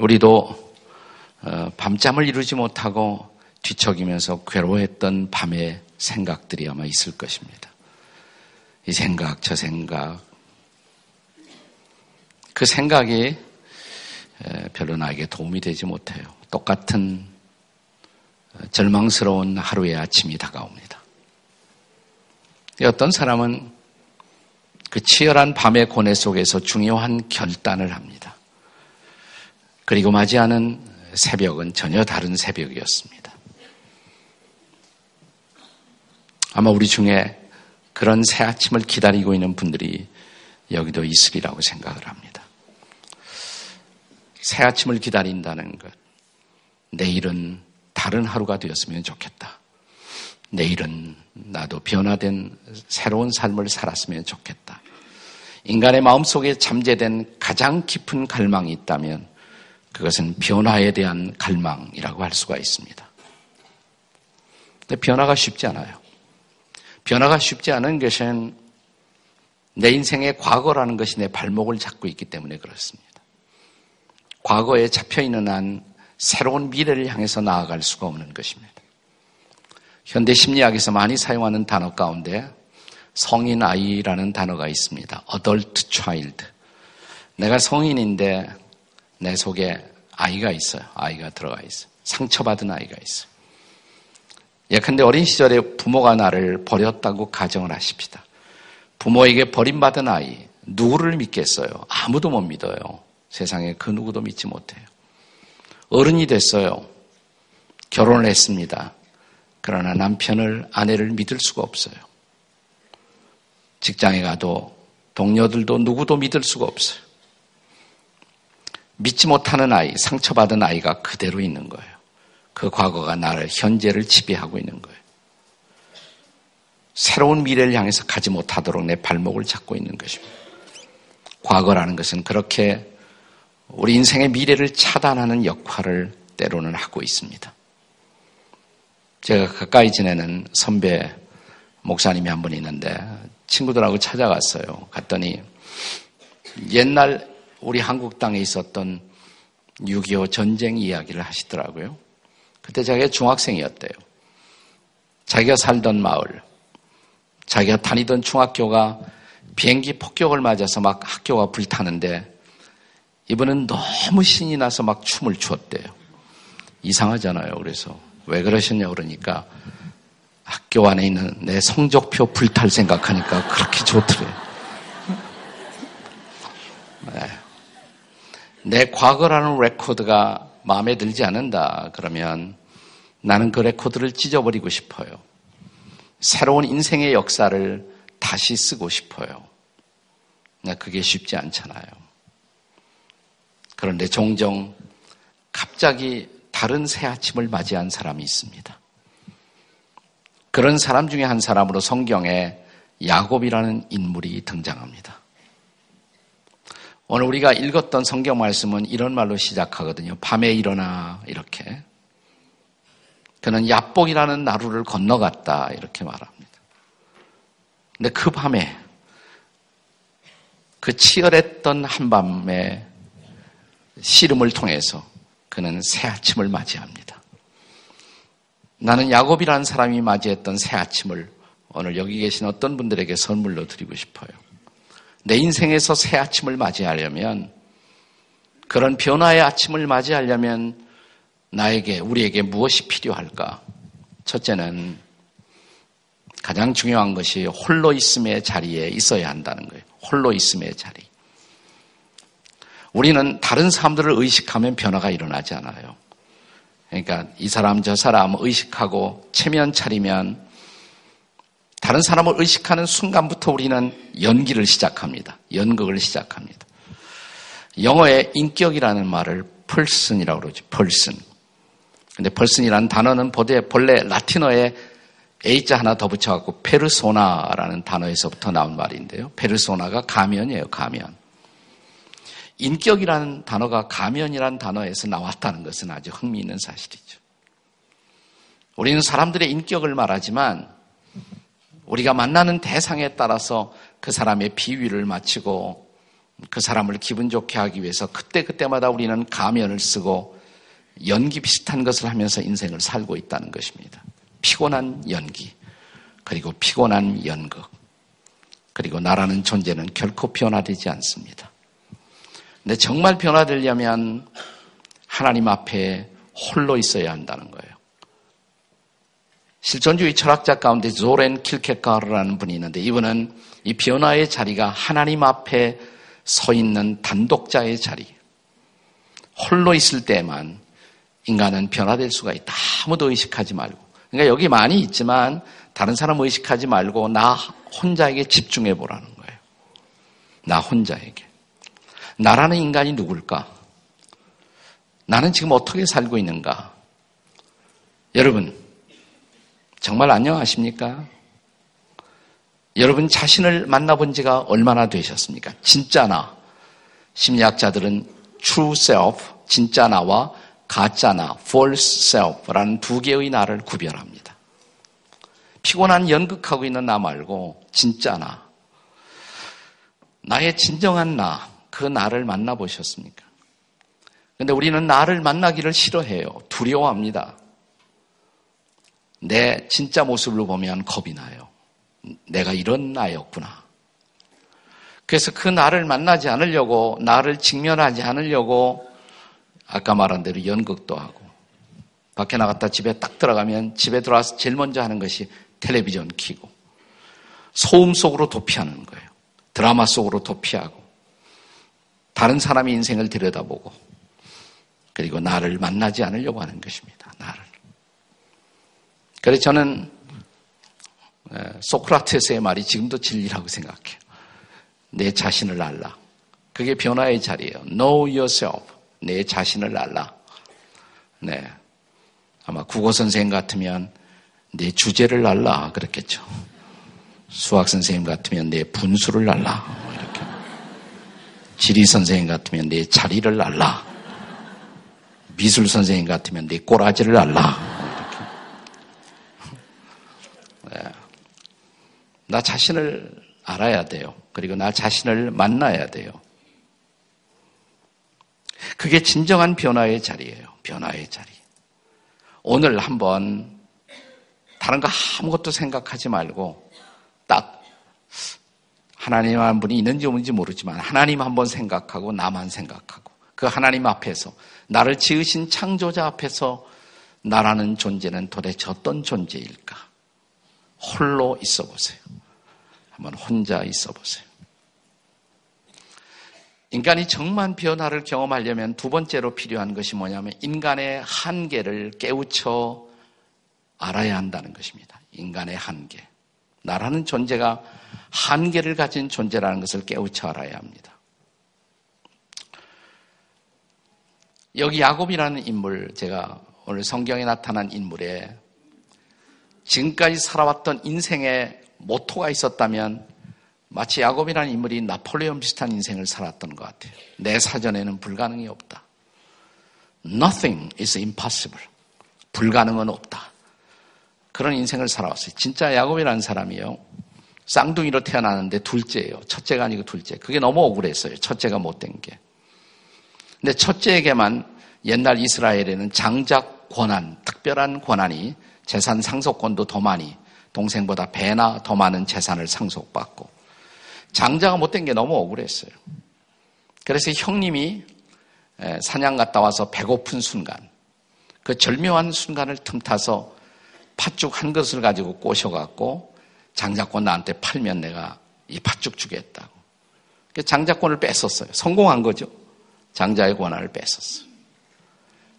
우리도 어, 밤잠을 이루지 못하고 뒤척이면서 괴로워했던 밤의 생각들이 아마 있을 것입니다. 이 생각, 저 생각. 그 생각이 별로 나에게 도움이 되지 못해요. 똑같은 어, 절망스러운 하루의 아침이 다가옵니다. 어떤 사람은 그 치열한 밤의 고뇌 속에서 중요한 결단을 합니다. 그리고 맞이하는 새벽은 전혀 다른 새벽이었습니다. 아마 우리 중에 그런 새 아침을 기다리고 있는 분들이 여기도 있으리라고 생각을 합니다. 새 아침을 기다린다는 것. 내일은 다른 하루가 되었으면 좋겠다. 내일은 나도 변화된 새로운 삶을 살았으면 좋겠다. 인간의 마음속에 잠재된 가장 깊은 갈망이 있다면 그것은 변화에 대한 갈망이라고 할 수가 있습니다. 근데 변화가 쉽지 않아요. 변화가 쉽지 않은 것은 내 인생의 과거라는 것이 내 발목을 잡고 있기 때문에 그렇습니다. 과거에 잡혀 있는 한 새로운 미래를 향해서 나아갈 수가 없는 것입니다. 현대 심리학에서 많이 사용하는 단어 가운데 성인 아이라는 단어가 있습니다. adult child. 내가 성인인데 내 속에 아이가 있어요. 아이가 들어가 있어요. 상처받은 아이가 있어요. 예컨대 어린 시절에 부모가 나를 버렸다고 가정을 하십시다. 부모에게 버림받은 아이, 누구를 믿겠어요? 아무도 못 믿어요. 세상에 그 누구도 믿지 못해요. 어른이 됐어요. 결혼을 했습니다. 그러나 남편을, 아내를 믿을 수가 없어요. 직장에 가도 동료들도 누구도 믿을 수가 없어요. 믿지 못하는 아이, 상처받은 아이가 그대로 있는 거예요. 그 과거가 나를, 현재를 지배하고 있는 거예요. 새로운 미래를 향해서 가지 못하도록 내 발목을 잡고 있는 것입니다. 과거라는 것은 그렇게 우리 인생의 미래를 차단하는 역할을 때로는 하고 있습니다. 제가 가까이 지내는 선배 목사님이 한 분 있는데 친구들하고 찾아갔어요. 갔더니 옛날 우리 한국 땅에 있었던 6.25 전쟁 이야기를 하시더라고요. 그때 자기가 중학생이었대요. 자기가 살던 마을, 자기가 다니던 중학교가 비행기 폭격을 맞아서 막 학교가 불타는데 이분은 너무 신이 나서 막 춤을 추었대요. 이상하잖아요. 그래서 왜 그러셨냐 그러니까 학교 안에 있는 내 성적표 불탈 생각하니까 그렇게 좋더래요. 네. 내 과거라는 레코드가 마음에 들지 않는다. 그러면 나는 그 레코드를 찢어버리고 싶어요. 새로운 인생의 역사를 다시 쓰고 싶어요. 그게 쉽지 않잖아요. 그런데 종종 갑자기 다른 새 아침을 맞이한 사람이 있습니다. 그런 사람 중에 한 사람으로 성경에 야곱이라는 인물이 등장합니다. 오늘 우리가 읽었던 성경 말씀은 이런 말로 시작하거든요. 밤에 일어나 이렇게. 그는 야복이라는 나루를 건너갔다 이렇게 말합니다. 근데 그 밤에 그 치열했던 한밤에 씨름을 통해서 그는 새 아침을 맞이합니다. 나는 야곱이라는 사람이 맞이했던 새 아침을 오늘 여기 계신 어떤 분들에게 선물로 드리고 싶어요. 내 인생에서 새 아침을 맞이하려면 그런 변화의 아침을 맞이하려면 나에게 우리에게 무엇이 필요할까? 첫째는 가장 중요한 것이 홀로 있음의 자리에 있어야 한다는 거예요. 홀로 있음의 자리. 우리는 다른 사람들을 의식하면 변화가 일어나지 않아요. 그러니까 이 사람 저 사람 의식하고 체면 차리면 다른 사람을 의식하는 순간부터 우리는 연기를 시작합니다. 연극을 시작합니다. 영어의 인격이라는 말을 펄슨이라고 그러죠. 펄슨. 근데 펄슨이라는 단어는 본래 라틴어에 A자 하나 더 붙여갖고 페르소나라는 단어에서부터 나온 말인데요. 페르소나가 가면이에요, 가면. 인격이라는 단어가 가면이라는 단어에서 나왔다는 것은 아주 흥미있는 사실이죠. 우리는 사람들의 인격을 말하지만 우리가 만나는 대상에 따라서 그 사람의 비위를 맞추고 그 사람을 기분 좋게 하기 위해서 그때그때마다 우리는 가면을 쓰고 연기 비슷한 것을 하면서 인생을 살고 있다는 것입니다. 피곤한 연기, 그리고 피곤한 연극, 그리고 나라는 존재는 결코 변화되지 않습니다. 근데 정말 변화되려면 하나님 앞에 홀로 있어야 한다는 거예요. 실존주의 철학자 가운데 조렌 킬케카르라는 분이 있는데 이분은 이 변화의 자리가 하나님 앞에 서 있는 단독자의 자리. 홀로 있을 때만 인간은 변화될 수가 있다. 아무도 의식하지 말고. 그러니까 여기 많이 있지만 다른 사람 의식하지 말고 나 혼자에게 집중해 보라는 거예요. 나 혼자에게. 나라는 인간이 누굴까? 나는 지금 어떻게 살고 있는가? 여러분, 정말 안녕하십니까? 여러분 자신을 만나본 지가 얼마나 되셨습니까? 진짜 나. 심리학자들은 true self, 진짜 나와 가짜 나, false self라는 두 개의 나를 구별합니다. 피곤한 연극하고 있는 나 말고 진짜 나. 나의 진정한 나, 그 나를 만나보셨습니까? 근데 우리는 나를 만나기를 싫어해요. 두려워합니다. 내 진짜 모습을 보면 겁이 나요. 내가 이런 나였구나. 그래서 그 나를 만나지 않으려고, 나를 직면하지 않으려고, 아까 말한 대로 연극도 하고, 밖에 나갔다 집에 딱 들어가면 집에 들어와서 제일 먼저 하는 것이 텔레비전 키고, 소음 속으로 도피하는 거예요. 드라마 속으로 도피하고, 다른 사람의 인생을 들여다보고, 그리고 나를 만나지 않으려고 하는 것입니다. 그래서 저는 소크라테스의 말이 지금도 진리라고 생각해요. 내 자신을 알라. 그게 변화의 자리예요. Know yourself. 내 자신을 알라. 네. 아마 국어 선생님 같으면 내 주제를 알라 그랬겠죠. 수학 선생님 같으면 내 분수를 알라. 뭐 이렇게. 지리 선생님 같으면 내 자리를 알라. 미술 선생님 같으면 내 꼬라지를 알라. 나 자신을 알아야 돼요. 그리고 나 자신을 만나야 돼요. 그게 진정한 변화의 자리예요. 변화의 자리. 오늘 한번 다른 거 아무것도 생각하지 말고 딱 하나님 한 분이 있는지 없는지 모르지만 하나님 한번 생각하고 나만 생각하고 그 하나님 앞에서 나를 지으신 창조자 앞에서 나라는 존재는 도대체 어떤 존재일까? 홀로 있어 보세요. 한번 혼자 있어 보세요. 인간이 정말 변화를 경험하려면 두 번째로 필요한 것이 뭐냐면 인간의 한계를 깨우쳐 알아야 한다는 것입니다. 인간의 한계. 나라는 존재가 한계를 가진 존재라는 것을 깨우쳐 알아야 합니다. 여기 야곱이라는 인물, 제가 오늘 성경에 나타난 인물에 지금까지 살아왔던 인생의 모토가 있었다면 마치 야곱이라는 인물이 나폴레옹 비슷한 인생을 살았던 것 같아요. 내 사전에는 불가능이 없다. Nothing is impossible. 불가능은 없다. 그런 인생을 살아왔어요. 진짜 야곱이라는 사람이요. 쌍둥이로 태어나는데 둘째예요. 첫째가 아니고 둘째. 그게 너무 억울했어요. 첫째가 못된 게. 근데 첫째에게만 옛날 이스라엘에는 장작 권한, 특별한 권한이 재산 상속권도 더 많이 동생보다 배나 더 많은 재산을 상속받고 장자가 못된 게 너무 억울했어요. 그래서 형님이 사냥 갔다 와서 배고픈 순간 그 절묘한 순간을 틈타서 팥죽 한 것을 가지고 꼬셔갖고 장자권 나한테 팔면 내가 이 팥죽 주겠다고. 장자권을 뺐었어요. 성공한 거죠. 장자의 권한을 뺐었어요.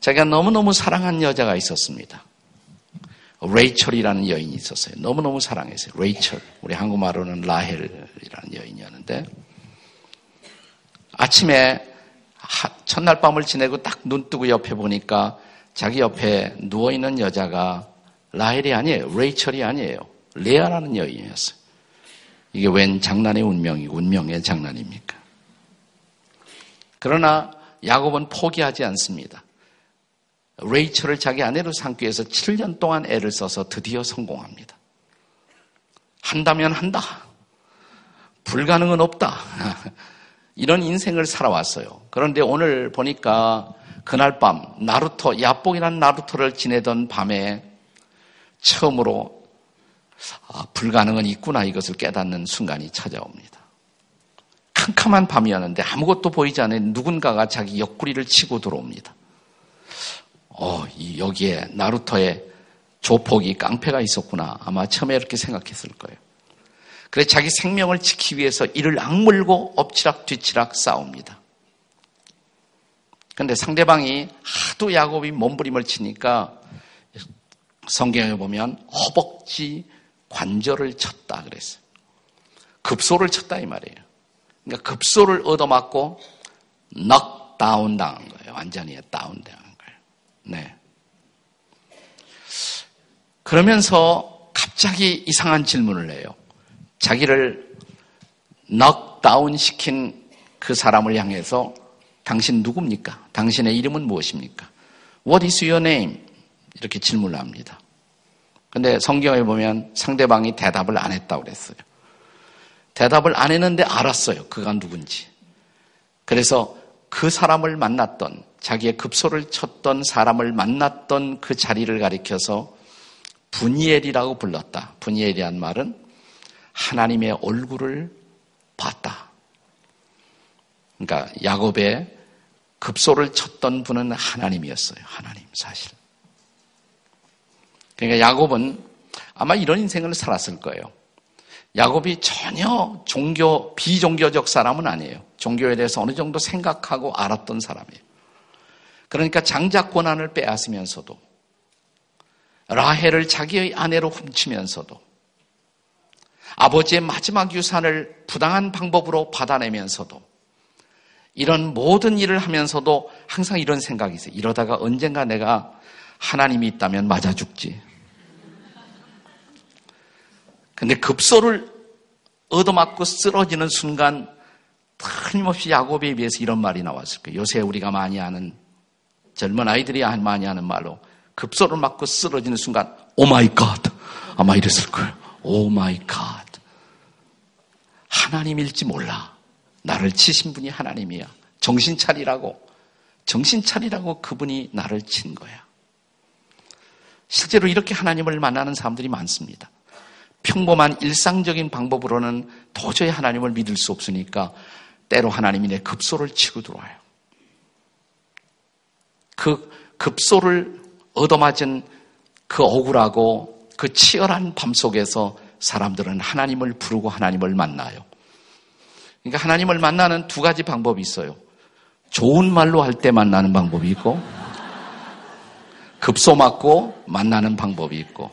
자기가 너무너무 사랑한 여자가 있었습니다. 레이철이라는 여인이 있었어요. 너무너무 사랑했어요. 레이철. 우리 한국말로는 라헬이라는 여인이었는데 아침에 첫날 밤을 지내고 딱 눈 뜨고 옆에 보니까 자기 옆에 누워있는 여자가 라헬이 아니에요. 레이철이 아니에요. 레아라는 여인이었어요. 이게 웬 장난의 운명이 운명의 장난입니까? 그러나 야곱은 포기하지 않습니다. 레이첼을 자기 아내로 삼기 위해서 7년 동안 애를 써서 드디어 성공합니다. 한다면 한다. 불가능은 없다. 이런 인생을 살아왔어요. 그런데 오늘 보니까 그날 밤 나루토 야뽕이라는 나루토를 지내던 밤에 처음으로 아, 불가능은 있구나 이것을 깨닫는 순간이 찾아옵니다. 캄캄한 밤이었는데 아무것도 보이지 않는 누군가가 자기 옆구리를 치고 들어옵니다. 어, 여기에 나루토의 조폭이 깡패가 있었구나. 아마 처음에 이렇게 생각했을 거예요. 그래 자기 생명을 지키기 위해서 이를 악물고 엎치락 뒤치락 싸웁니다. 근데 상대방이 하도 야곱이 몸부림을 치니까 성경에 보면 허벅지 관절을 쳤다 그랬어요. 급소를 쳤다 이 말이에요. 그러니까 급소를 얻어맞고 넉 다운 당한 거예요. 완전히 다운 당한. 네. 그러면서 갑자기 이상한 질문을 해요. 자기를 넉다운 시킨 그 사람을 향해서 당신 누굽니까? 당신의 이름은 무엇입니까? What is your name? 이렇게 질문을 합니다. 근데 성경에 보면 상대방이 대답을 안 했다고 그랬어요. 대답을 안 했는데 알았어요. 그가 누군지. 그래서 그 사람을 만났던 자기의 급소를 쳤던 사람을 만났던 그 자리를 가리켜서 분이엘이라고 불렀다. 분이엘이란 말은 하나님의 얼굴을 봤다. 그러니까 야곱의 급소를 쳤던 분은 하나님이었어요. 하나님 사실. 그러니까 야곱은 아마 이런 인생을 살았을 거예요. 야곱이 전혀 종교, 비종교적 사람은 아니에요. 종교에 대해서 어느 정도 생각하고 알았던 사람이에요. 그러니까 장작 권한을 빼앗으면서도 라헬을 자기의 아내로 훔치면서도 아버지의 마지막 유산을 부당한 방법으로 받아내면서도 이런 모든 일을 하면서도 항상 이런 생각이 있어요. 이러다가 언젠가 내가 하나님이 있다면 맞아 죽지. 근데 급소를 얻어맞고 쓰러지는 순간 틀림없이 야곱의 입에서 이런 말이 나왔을 거예요. 요새 우리가 많이 하는 젊은 아이들이 많이 하는 말로 급소를 맞고 쓰러지는 순간 oh my God 아마 이랬을 거예요. Oh my God 하나님일지 몰라. 나를 치신 분이 하나님이야. 정신 차리라고 정신 차리라고 그분이 나를 친 거야. 실제로 이렇게 하나님을 만나는 사람들이 많습니다. 평범한 일상적인 방법으로는 도저히 하나님을 믿을 수 없으니까 때로 하나님이 내 급소를 치고 들어와요. 그 급소를 얻어맞은 그 억울하고 그 치열한 밤 속에서 사람들은 하나님을 부르고 하나님을 만나요. 그러니까 하나님을 만나는 두 가지 방법이 있어요. 좋은 말로 할 때 만나는 방법이 있고, 급소 맞고 만나는 방법이 있고,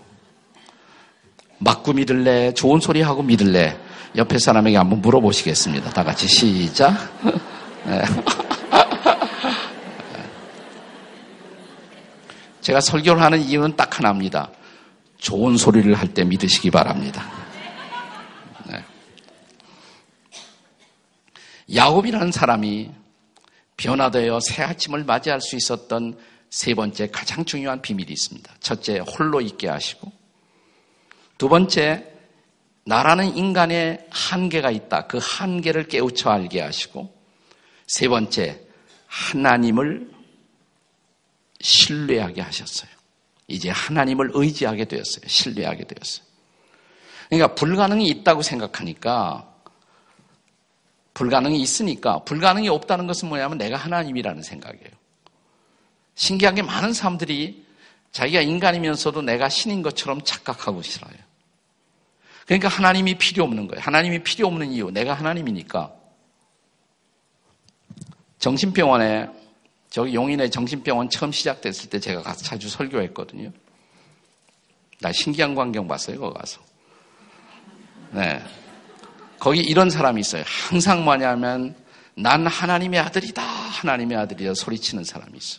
맞고 믿을래? 좋은 소리 하고 믿을래? 옆에 사람에게 한번 물어보시겠습니다. 다 같이 시작. 제가 설교를 하는 이유는 딱 하나입니다. 좋은 소리를 할 때 믿으시기 바랍니다. 네. 야곱이라는 사람이 변화되어 새 아침을 맞이할 수 있었던 세 번째 가장 중요한 비밀이 있습니다. 첫째, 홀로 있게 하시고 두 번째, 나라는 인간의 한계가 있다. 그 한계를 깨우쳐 알게 하시고, 세 번째, 하나님을 신뢰하게 하셨어요. 이제 하나님을 의지하게 되었어요. 신뢰하게 되었어요. 그러니까 불가능이 있다고 생각하니까 불가능이 있으니까 불가능이 없다는 것은 뭐냐면 내가 하나님이라는 생각이에요. 신기하게 많은 사람들이 자기가 인간이면서도 내가 신인 것처럼 착각하고 있어요. 그러니까 하나님이 필요 없는 거예요. 하나님이 필요 없는 이유. 내가 하나님이니까. 정신병원에, 저기 용인의 정신병원 처음 시작됐을 때 제가 가서 자주 설교했거든요. 나 신기한 광경 봤어요, 거기 가서. 네. 거기 이런 사람이 있어요. 항상 뭐냐면, 난 하나님의 아들이다. 하나님의 아들이다. 소리치는 사람이 있어.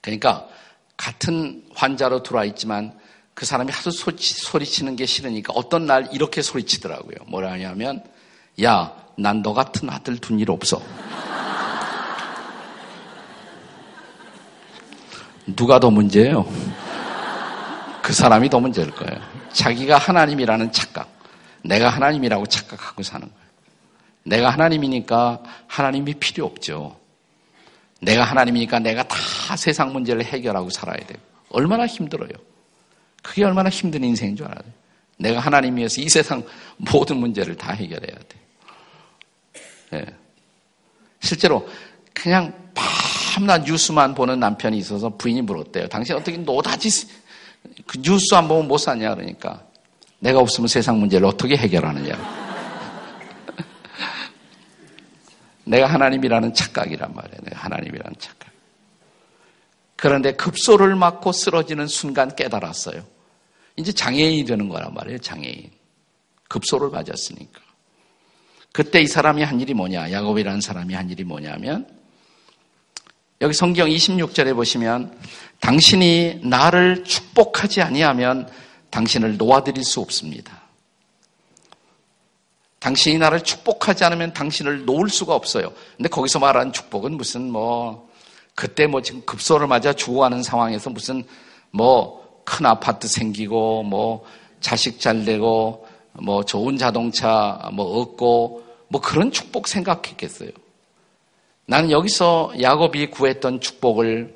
그러니까, 같은 환자로 들어와 있지만, 그 사람이 하도 소리치는 게 싫으니까 어떤 날 이렇게 소리치더라고요. 뭐라 하냐면, 야, 난 너 같은 아들 둔 일 없어. 누가 더 문제예요? 그 사람이 더 문제일 거예요. 자기가 하나님이라는 착각. 내가 하나님이라고 착각하고 사는 거예요. 내가 하나님이니까 하나님이 필요 없죠. 내가 하나님이니까 내가 다 세상 문제를 해결하고 살아야 돼요. 얼마나 힘들어요. 그게 얼마나 힘든 인생인 줄 알아요. 내가 하나님이어서 이 세상 모든 문제를 다 해결해야 돼. 네. 실제로 그냥 밤낮 뉴스만 보는 남편이 있어서 부인이 물었대요. 당신 어떻게 노다지 그 뉴스 안 보면 못 사냐 그러니까 내가 없으면 세상 문제를 어떻게 해결하느냐. 내가 하나님이라는 착각이란 말이에요. 내가 하나님이라는 착각. 그런데 급소를 맞고 쓰러지는 순간 깨달았어요. 이제 장애인이 되는 거란 말이에요. 장애인. 급소를 맞았으니까. 그때 이 사람이 한 일이 뭐냐? 야곱이라는 사람이 한 일이 뭐냐면 여기 성경 26절에 보시면 당신이 나를 축복하지 아니하면 당신을 놓아드릴 수 없습니다. 당신이 나를 축복하지 않으면 당신을 놓을 수가 없어요. 근데 거기서 말하는 축복은 무슨 뭐 그때 뭐 지금 급소를 맞아 죽어가는 상황에서 무슨 뭐 큰 아파트 생기고 뭐 자식 잘 되고 뭐 좋은 자동차 뭐 얻고 뭐 그런 축복 생각했겠어요. 나는 여기서 야곱이 구했던 축복을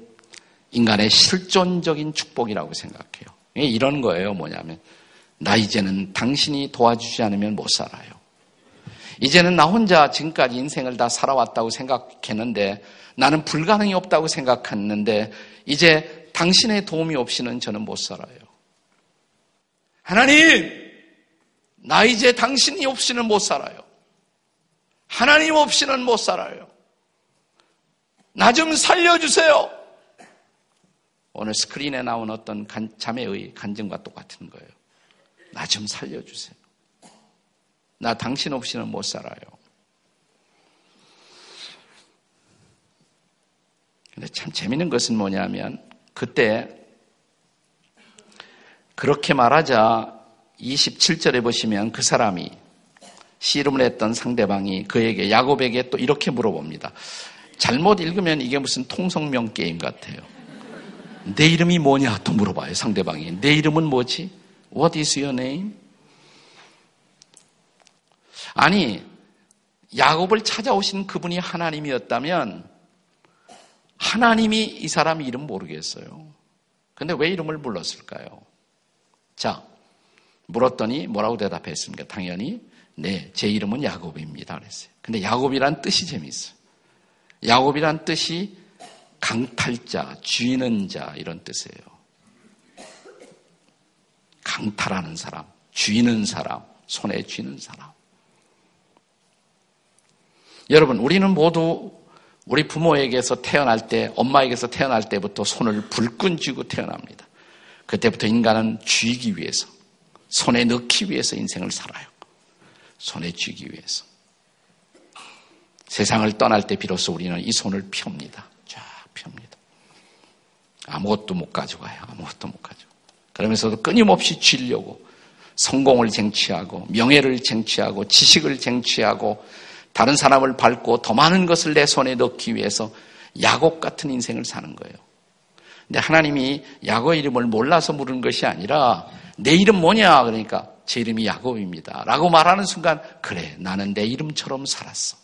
인간의 실존적인 축복이라고 생각해요. 이런 거예요. 뭐냐면 나 이제는 당신이 도와주지 않으면 못 살아요. 이제는 나 혼자 지금까지 인생을 다 살아왔다고 생각했는데 나는 불가능이 없다고 생각했는데 이제 당신의 도움이 없이는 저는 못 살아요. 하나님, 나 이제 당신이 없이는 못 살아요. 하나님 없이는 못 살아요. 나 좀 살려주세요. 오늘 스크린에 나온 어떤 자매의 간증과 똑같은 거예요. 나 좀 살려주세요. 나 당신 없이는 못 살아요. 근데 참 재밌는 것은 뭐냐면 그때 그렇게 말하자 27절에 보시면 그 사람이 씨름을 했던 상대방이 그에게 야곱에게 또 이렇게 물어봅니다. 잘못 읽으면 이게 무슨 통성명 게임 같아요. 내 이름이 뭐냐 또 물어봐요 상대방이. 내 이름은 뭐지? What is your name? 아니, 야곱을 찾아오신 그분이 하나님이었다면 하나님이 이 사람 이름 모르겠어요. 근데 왜 이름을 불렀을까요? 자, 물었더니 뭐라고 대답했습니까? 당연히 네, 제 이름은 야곱입니다. 그랬어요. 근데 야곱이란 뜻이 재미있어요. 야곱이란 뜻이 강탈자, 쥐는 자 이런 뜻이에요. 강탈하는 사람, 쥐는 사람, 손에 쥐는 사람. 여러분, 우리는 모두 우리 부모에게서 태어날 때, 엄마에게서 태어날 때부터 손을 불끈 쥐고 태어납니다. 그때부터 인간은 쥐기 위해서, 손에 넣기 위해서 인생을 살아요. 손에 쥐기 위해서. 세상을 떠날 때 비로소 우리는 이 손을 펴옵니다. 쫙 펴옵니다. 아무것도 못 가져가요. 아무것도 못 가져. 그러면서도 끊임없이 쥐려고 성공을 쟁취하고 명예를 쟁취하고 지식을 쟁취하고 다른 사람을 밟고 더 많은 것을 내 손에 넣기 위해서 야곱 같은 인생을 사는 거예요. 근데 하나님이 야곱 이름을 몰라서 물은 것이 아니라 내 이름 뭐냐? 그러니까 제 이름이 야곱입니다. 라고 말하는 순간 그래 나는 내 이름처럼 살았어.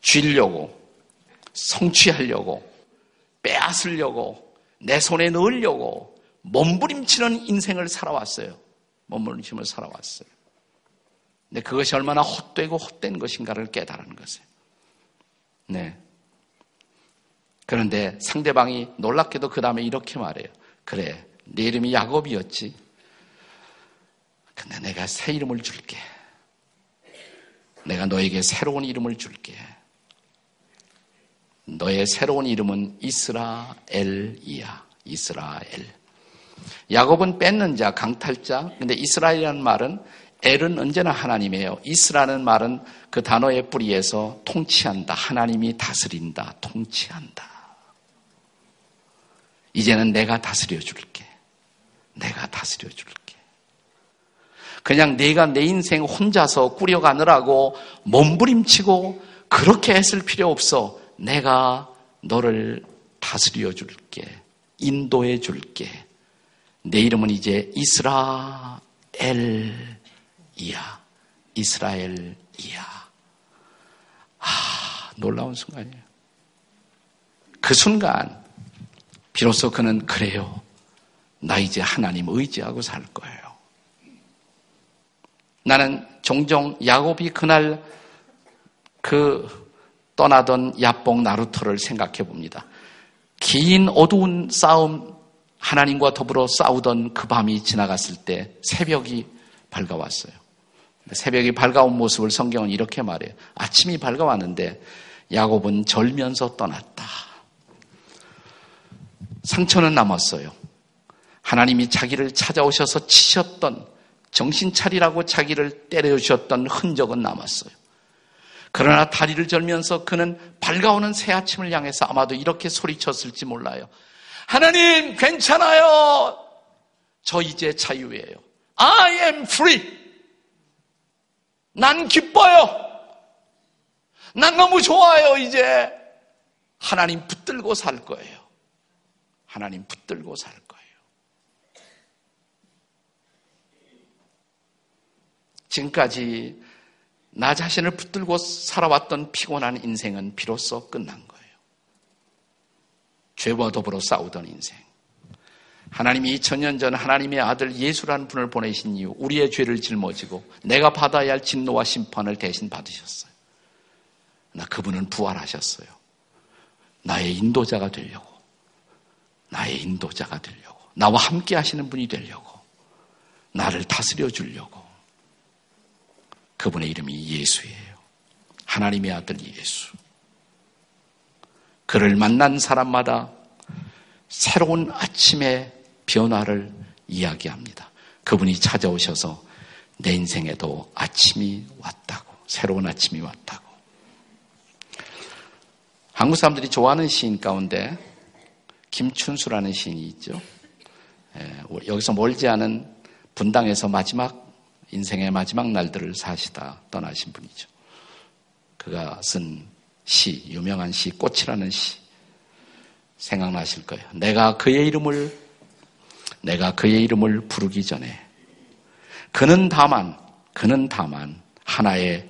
쥐려고 성취하려고 빼앗으려고 내 손에 넣으려고 몸부림치는 인생을 살아왔어요. 몸부림치며 살아왔어요. 근데 그것이 얼마나 헛되고 헛된 것인가를 깨달은 것이에요. 네. 그런데 상대방이 놀랍게도 그 다음에 이렇게 말해요. 그래, 네 이름이 야곱이었지. 근데 내가 새 이름을 줄게. 내가 너에게 새로운 이름을 줄게. 너의 새로운 이름은 이스라엘이야. 이스라엘. 야곱은 뺏는 자, 강탈자. 근데 이스라엘이라는 말은 엘은 언제나 하나님이에요. 이스라는 말은 그 단어의 뿌리에서 통치한다. 하나님이 다스린다. 통치한다. 이제는 내가 다스려 줄게. 내가 다스려 줄게. 그냥 내가 내 인생 혼자서 꾸려가느라고 몸부림치고 그렇게 했을 필요 없어. 내가 너를 다스려 줄게. 인도해 줄게. 내 이름은 이제 이스라엘 이야. 이스라엘이야. 아, 놀라운 순간이에요. 그 순간, 비로소 그는 그래요. 나 이제 하나님 의지하고 살 거예요. 나는 종종 야곱이 그날 그 떠나던 야뽕 나루토를 생각해 봅니다. 긴 어두운 싸움, 하나님과 더불어 싸우던 그 밤이 지나갔을 때 새벽이 밝아왔어요. 새벽이 밝아온 모습을 성경은 이렇게 말해요. 아침이 밝아왔는데 야곱은 절면서 떠났다. 상처는 남았어요. 하나님이 자기를 찾아오셔서 치셨던 정신 차리라고 자기를 때려주셨던 흔적은 남았어요. 그러나 다리를 절면서 그는 밝아오는 새 아침을 향해서 아마도 이렇게 소리쳤을지 몰라요. 하나님, 괜찮아요. 저 이제 자유예요. I am free. 난 기뻐요. 난 너무 좋아요, 이제. 하나님 붙들고 살 거예요. 하나님 붙들고 살 거예요. 지금까지 나 자신을 붙들고 살아왔던 피곤한 인생은 비로소 끝난 거예요. 죄와 더불어 싸우던 인생. 하나님이 2000년 전 하나님의 아들 예수라는 분을 보내신 이후 우리의 죄를 짊어지고 내가 받아야 할 진노와 심판을 대신 받으셨어요. 나 그분은 부활하셨어요. 나의 인도자가 되려고. 나의 인도자가 되려고. 나와 함께 하시는 분이 되려고. 나를 다스려 주려고. 그분의 이름이 예수예요. 하나님의 아들 예수. 그를 만난 사람마다 새로운 아침의 변화를 이야기합니다. 그분이 찾아오셔서 내 인생에도 아침이 왔다고, 새로운 아침이 왔다고. 한국 사람들이 좋아하는 시인 가운데 김춘수라는 시인이 있죠. 예, 여기서 멀지 않은 분당에서 마지막 인생의 마지막 날들을 사시다 떠나신 분이죠. 그가 쓴 시, 유명한 시, 꽃이라는 시. 생각나실 거예요. 내가 그의 이름을, 내가 그의 이름을 부르기 전에, 그는 다만, 그는 다만 하나의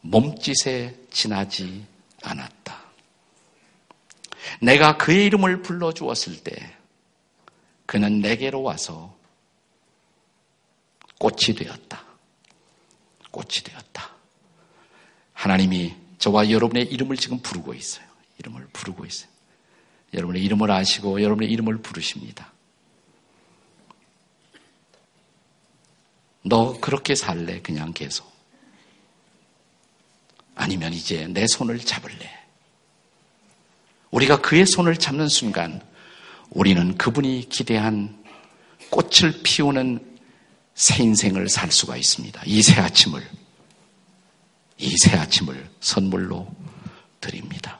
몸짓에 지나지 않았다. 내가 그의 이름을 불러주었을 때, 그는 내게로 와서 꽃이 되었다. 꽃이 되었다. 하나님이 저와 여러분의 이름을 지금 부르고 있어요. 이름을 부르고 있어요. 여러분의 이름을 아시고 여러분의 이름을 부르십니다. 너 그렇게 살래? 그냥 계속. 아니면 이제 내 손을 잡을래? 우리가 그의 손을 잡는 순간 우리는 그분이 기대한 꽃을 피우는 새 인생을 살 수가 있습니다. 이 새 아침을, 이 새 아침을 선물로 드립니다.